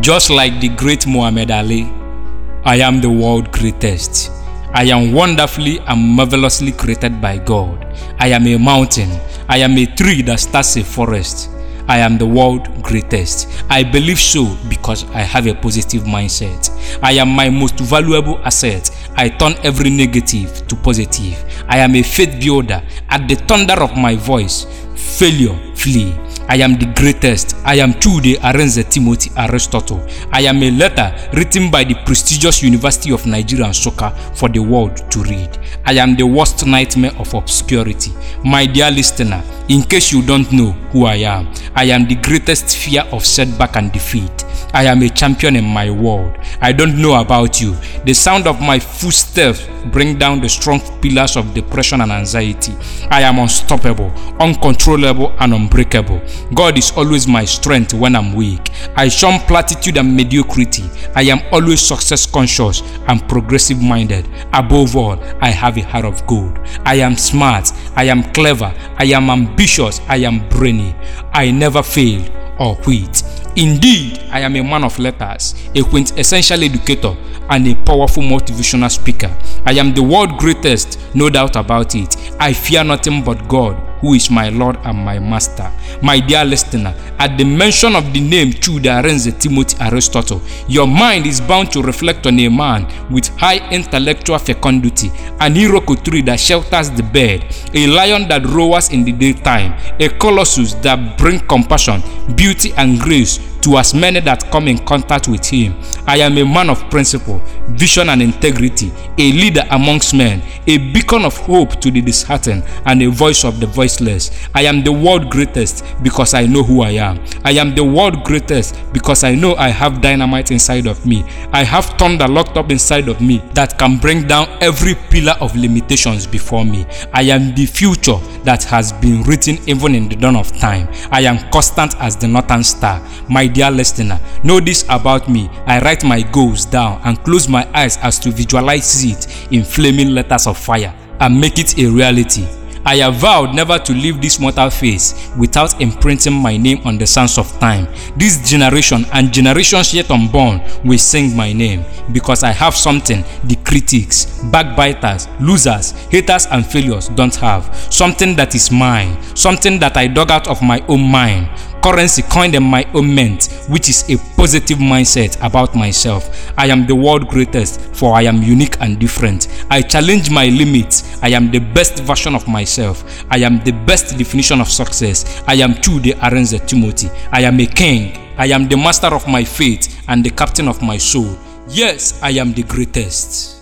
Just like the great Muhammad Ali, I am the world greatest. I am wonderfully and marvelously created by God. I am a mountain. I am a tree that starts a forest. I am the world greatest. I believe so because I have a positive mindset. I am my most valuable asset. I turn every negative to positive. I am a faith builder. At the thunder of my voice, failure flee. I am the greatest. I am Chude Arenze Timothy Aristotle. I am a letter written by the prestigious University of Nigeria Nsukka for the world to read. I am the worst nightmare of obscurity. My dear listener, in case you don't know who I am, I am the greatest fear of setback and defeat. I am a champion in my world. I don't know about you. The sound of my footsteps bring down the strong pillars of depression and anxiety. I am unstoppable, uncontrollable, and unbreakable. God is always my strength when I'm weak. I shun platitude and mediocrity. I am always success conscious and progressive minded. Above all, I have a heart of gold. I am smart. I am clever. I am ambitious. I am brainy. I never fail or quit. Indeed, I am a man of letters, a quintessential educator, and a powerful motivational speaker. I am the world greatest, no doubt about it. I fear nothing but God, who is my Lord and my Master. My dear listener, at the mention of the name Chude Arenze Timothy Aristotle, your mind is bound to reflect on a man with high intellectual fecundity, an iroko tree that shelters the bed, a lion that roars in the daytime, a colossus that brings compassion, beauty, and grace to as many that come in contact with him. I am a man of principle, vision, and integrity, a leader amongst men, a beacon of hope to the disheartened, and a voice of the voiceless. I am the world greatest because I know who I am. I am the world greatest because I know I have dynamite inside of me. I have thunder locked up inside of me that can bring down every pillar of limitations before me. I am the future that has been written even in the dawn of time. I am constant as the northern star. My dear listener, know this about me. I write my goals down and close my eyes as to visualize it in flaming letters of fire and make it a reality. I have vowed never to leave this mortal phase without imprinting my name on the sands of time. This generation and generations yet unborn will sing my name because I have something the critics, backbiters, losers, haters, and failures don't have. Something that is mine, something that I dug out of my own mind currency coined in my own mint, which is a positive mindset about myself. I am the world greatest, for I am unique and different. I challenge my limits. I am the best version of myself. I am the best definition of success. I am Chude Arenze Timothy. I am a king. I am the master of my fate and the captain of my soul. Yes, I am the greatest.